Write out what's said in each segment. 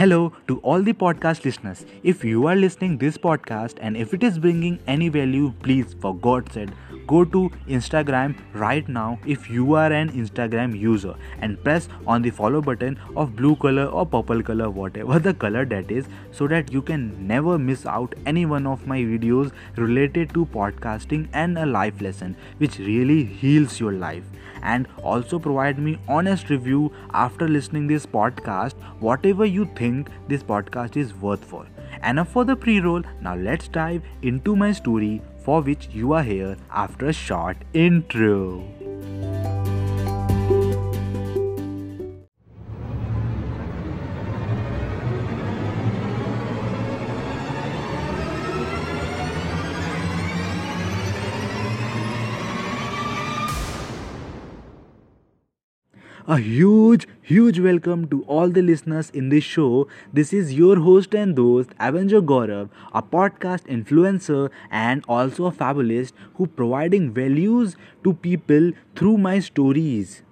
Hello to all the podcast listeners. If you are listening this podcast and if it is bringing any value, please for God's sake go to Instagram right now if you are an Instagram user and press on the follow button of blue color or purple color whatever the color that is so that you can never miss out any one of my videos related to podcasting and a life lesson which really heals your life. And also provide me honest review after listening this podcast whatever you think this podcast is worth for. Enough for the pre-roll. Now let's dive into my story for which you are here after a short intro A huge, huge welcome to all the listeners in this show. This is your host and host, Avenger Gaurav, a podcast influencer and also a fabulist who providing values to people through my stories.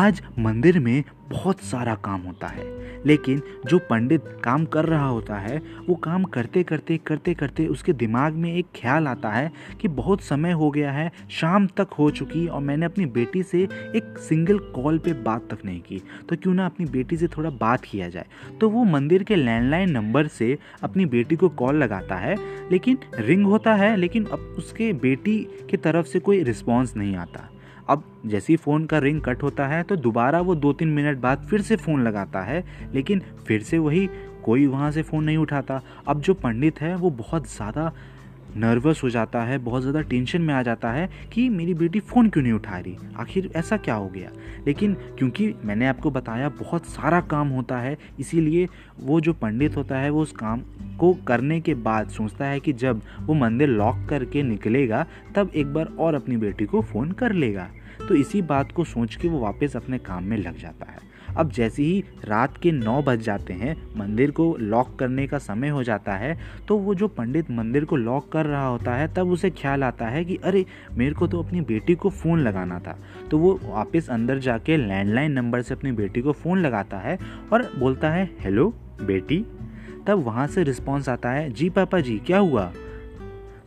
आज मंदिर में बहुत सारा काम होता है, लेकिन जो पंडित काम कर रहा होता है, वो काम करते करते करते करते उसके दिमाग में एक ख्याल आता है कि बहुत समय हो गया है, शाम तक हो चुकी और मैंने अपनी बेटी से एक सिंगल कॉल पे बात तक नहीं की। तो क्यों ना अपनी बेटी से थोड़ा बात किया जाए। तो वो मंदिर के लैंडलाइन नंबर से अपनी बेटी को कॉल लगाता है, लेकिन रिंग होता है, लेकिन अब उसके बेटी की तरफ़ से कोई रिस्पॉन्स नहीं आता। अब जैसे ही फ़ोन का रिंग कट होता है तो दोबारा वो दो तीन मिनट बाद फिर से फ़ोन लगाता है, लेकिन फिर से वही कोई वहाँ से फ़ोन नहीं उठाता। अब जो पंडित है, वो बहुत ज़्यादा नर्वस हो जाता है, बहुत ज़्यादा टेंशन में आ जाता है कि मेरी बेटी फ़ोन क्यों नहीं उठा रही? आखिर ऐसा क्या हो गया? लेकिन क्योंकि मैंने आपको बताया, बहुत सारा काम होता है, इसीलिए वो जो पंडित होता है, वो उस काम को करने के बाद सोचता है कि जब वो मंदिर लॉक करके निकलेगा, तब एक बार और अपनी बेटी को फ़ोन कर लेगा। तो इसी बात को सोच के वो वापस अपने काम में लग जाता है। अब जैसे ही रात के नौ बज जाते हैं, मंदिर को लॉक करने का समय हो जाता है तो वो जो पंडित मंदिर को लॉक कर रहा होता है, तब उसे ख्याल आता है कि अरे, मेरे को तो अपनी बेटी को फ़ोन लगाना था। तो वो वापस अंदर जाके लैंडलाइन नंबर से अपनी बेटी को फ़ोन लगाता है और बोलता है हेलो बेटी? तब वहाँ से रिस्पॉन्स आता है, जी, पापा जी, क्या हुआ?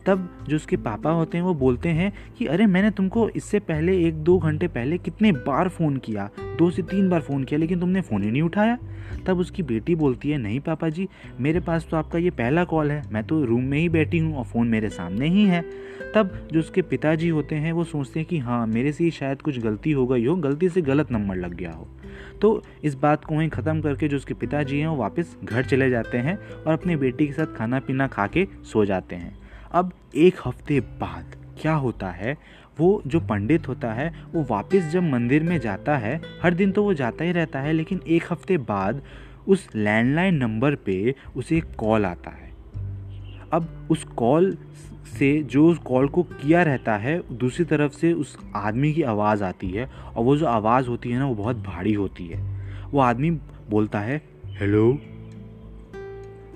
तब जो उसके पापा होते हैं, वो बोलते हैं कि, अरे, मैंने तुमको इससे पहले एक दो घंटे पहले कितने बार फ़ोन किया। दो से तीन बार फ़ोन किया, लेकिन तुमने फ़ोन ही नहीं उठाया। तब उसकी बेटी बोलती है, नहीं, पापा जी, मेरे पास तो आपका ये पहला कॉल है। मैं तो रूम में ही बैठी हूँ और फ़ोन मेरे सामने ही है। तब जो उसके पिताजी होते हैं, वो सोचते हैं कि हाँ मेरे से ही शायद कुछ गलती हो गई हो, गलती से गलत नंबर लग गया हो। तो इस बात को वहीं ख़त्म करके जो उसके पिताजी हैं, वो वापस घर चले जाते हैं और अपनी बेटी के साथ खाना पीना खा के सो जाते हैं। अब एक हफ़्ते बाद क्या होता है? वो जो पंडित होता है, वो वापस जब मंदिर में जाता है, हर दिन तो वो जाता ही रहता है, लेकिन एक हफ़्ते बाद उस लैंडलाइन नंबर पे उसे एक कॉल आता है। अब उस कॉल से, जो उस कॉल को किया रहता है, दूसरी तरफ़ से उस आदमी की आवाज़ आती है, और वो जो आवाज़ होती है ना, वो बहुत भारी होती है। वो आदमी बोलता है हेलो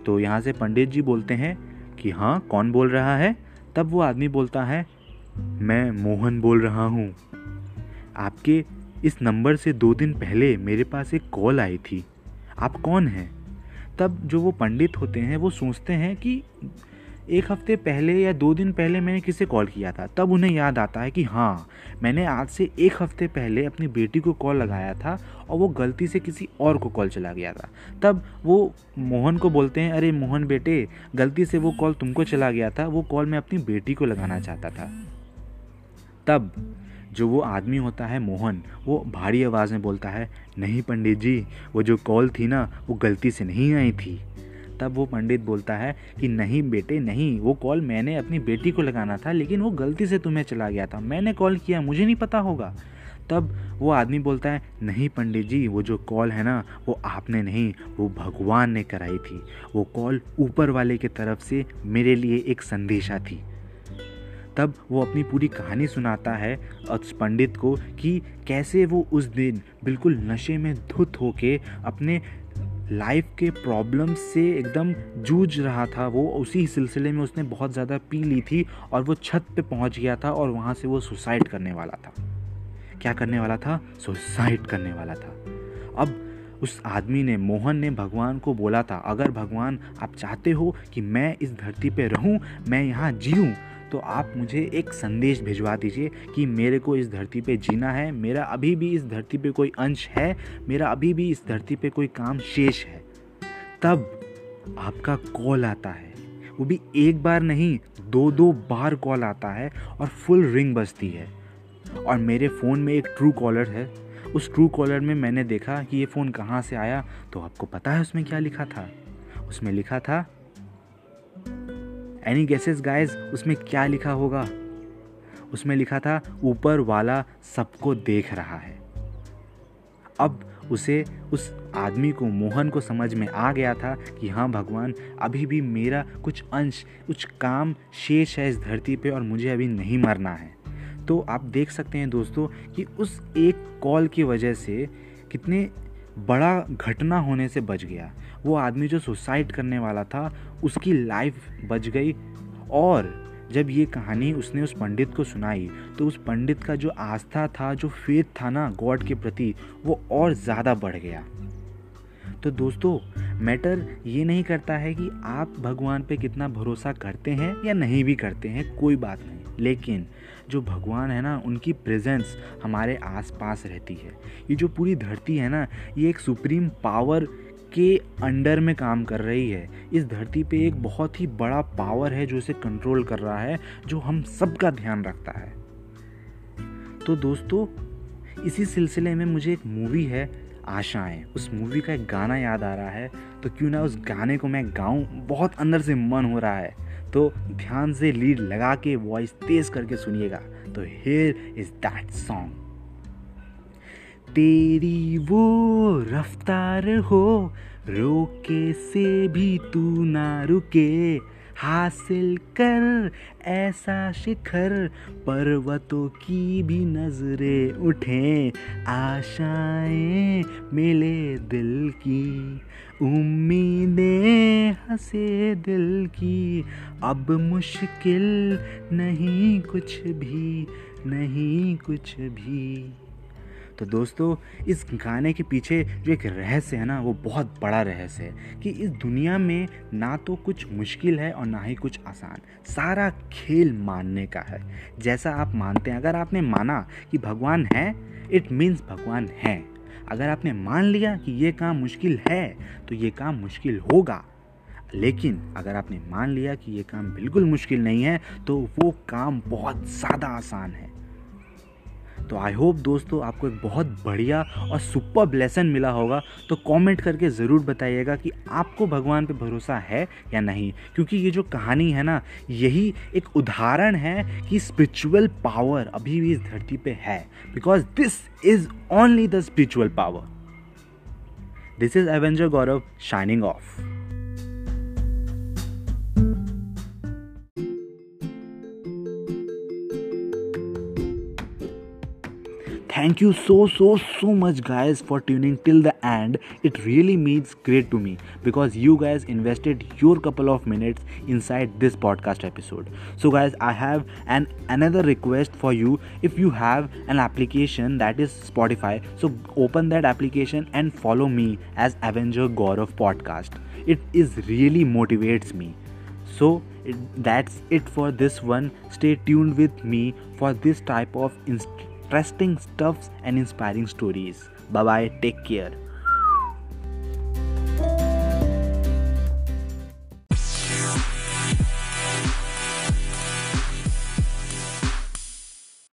तो यहाँ से पंडित जी बोलते हैं कि हाँ कौन बोल रहा है? तब वो आदमी बोलता है, मैं मोहन बोल रहा हूँ। आपके इस नंबर से दो दिन पहले मेरे पास एक कॉल आई थी। आप कौन हैं? तब जो वो पंडित होते हैं, वो सोचते हैं कि एक हफ़्ते पहले या दो दिन पहले मैंने किसे कॉल किया था, तब उन्हें याद आता है कि हाँ मैंने आज से एक हफ़्ते पहले अपनी बेटी को कॉल लगाया था और वो गलती से किसी और को कॉल चला गया था। तब वो मोहन को बोलते हैं, अरे मोहन बेटे, गलती से वो कॉल तुमको चला गया था, वो कॉल मैं अपनी बेटी को लगाना चाहता था। तब जो वो आदमी होता है मोहन, वो भारी आवाज़ में बोलता है, नहीं पंडित जी, वो जो कॉल थी ना, वो गलती से नहीं आई थी। तब वो पंडित बोलता है कि नहीं बेटे, नहीं, वो कॉल मैंने अपनी बेटी को लगाना था, लेकिन वो गलती से तुम्हें चला गया था। मैंने कॉल किया, मुझे नहीं पता होगा। तब वो आदमी बोलता है, नहीं पंडित जी, वो जो कॉल है ना, वो आपने नहीं, वो भगवान ने कराई थी। वो कॉल ऊपर वाले की तरफ़ से मेरे लिए एक संदेशा थी। तब वो अपनी पूरी कहानी सुनाता है उस पंडित को कि कैसे वो उस दिन बिल्कुल नशे में धुत होके अपने लाइफ के प्रॉब्लम से एकदम जूझ रहा था वो। उसी सिलसिले में उसने बहुत ज़्यादा पी ली थी और वो छत पे पहुँच गया था और वहाँ से वो सुसाइड करने वाला था। क्या करने वाला था? सुसाइड करने वाला था। अब उस आदमी ने, मोहन ने भगवान को बोला था, अगर भगवान आप चाहते हो कि मैं इस धरती पे रहूँ, मैं यहाँ जीऊँ तो आप मुझे एक संदेश भिजवा दीजिए कि मेरे को इस धरती पे जीना है, मेरा अभी भी इस धरती पे कोई अंश है, मेरा अभी भी इस धरती पे कोई काम शेष है। तब आपका कॉल आता है। वो भी एक बार नहीं दो दो बार कॉल आता है और फुल रिंग बजती है। और मेरे फ़ोन में एक ट्रू कॉलर है। उस ट्रू कॉलर में मैंने देखा कि ये फ़ोन कहाँ से आया तो आपको पता है उसमें क्या लिखा था? उसमें लिखा था एनी गेसेस गाइस उसमें क्या लिखा होगा? उसमें लिखा था, ऊपर वाला सबको देख रहा है। अब उसे, उस आदमी को, मोहन को समझ में आ गया था कि हाँ भगवान, अभी भी मेरा कुछ अंश, कुछ काम शेष है इस धरती पे और मुझे अभी नहीं मरना है। तो आप देख सकते हैं दोस्तों कि उस एक कॉल की वजह से कितने बड़ा घटना होने से बच गया। वो आदमी जो सुसाइड करने वाला था, उसकी लाइफ बच गई और जब ये कहानी उसने उस पंडित को सुनाई तो उस पंडित का जो आस्था था, जो फेथ था ना गॉड के प्रति, वो और ज़्यादा बढ़ गया। तो दोस्तों मैटर ये नहीं करता है कि आप भगवान पे कितना भरोसा करते हैं या नहीं भी करते हैं, कोई बात नहीं। लेकिन जो भगवान है ना, उनकी प्रेजेंस हमारे आसपास रहती है। ये जो पूरी धरती है ना, ये एक सुप्रीम पावर के अंडर में काम कर रही है। इस धरती पे एक बहुत ही बड़ा पावर है जो इसे कंट्रोल कर रहा है, जो हम सबका ध्यान रखता है। तो दोस्तों, इसी सिलसिले में मुझे एक मूवी है, आशाएँ। उस मूवी का एक गाना याद आ रहा है तो क्यों ना उस गाने को मैं गाऊं, बहुत अंदर से मन हो रहा है। तो ध्यान से लीड लगा के वॉइस तेज करके सुनिएगा। तो हेयर इज़ दैट सॉन्ग तेरी वो रफ्तार हो, रोके से भी तू ना रुके। हासिल कर ऐसा शिखर पर्वतों की भी नज़रें उठें, आशाएँ मिले दिल की, उम्मीदें हंसे दिल की। अब मुश्किल नहीं कुछ भी, नहीं कुछ भी। तो दोस्तों, इस गाने के पीछे जो एक रहस्य है ना, वो बहुत बड़ा रहस्य है कि इस दुनिया में ना तो कुछ मुश्किल है और ना ही कुछ आसान। सारा खेल मानने का है। जैसा आप मानते हैं, अगर आपने माना कि भगवान है इट मीन्स भगवान है। अगर आपने मान लिया कि ये काम मुश्किल है तो ये काम मुश्किल होगा। लेकिन अगर आपने मान लिया कि ये काम बिल्कुल मुश्किल नहीं है तो वो काम बहुत ज़्यादा आसान है। तो आई होप दोस्तों आपको एक बहुत बढ़िया और सुपर लेसन मिला होगा। तो कमेंट करके ज़रूर बताइएगा कि आपको भगवान पे भरोसा है या नहीं। क्योंकि ये जो कहानी है ना, यही एक उदाहरण है कि स्पिरिचुअल पावर अभी भी इस धरती पे है। Because this is only the spiritual power this is avenger Gaurav shining of thank you so so so much guys for tuning till the end. It really means great to me because you guys invested your couple of minutes inside this podcast episode. So guys i have an another request for you. If you have an application that is spotify so open that application and follow me as avenger gaurav podcast. It is really motivates me. So that's it for this one. Stay tuned with me for this type of inst- interesting stuffs and inspiring stories. Bye bye, take care.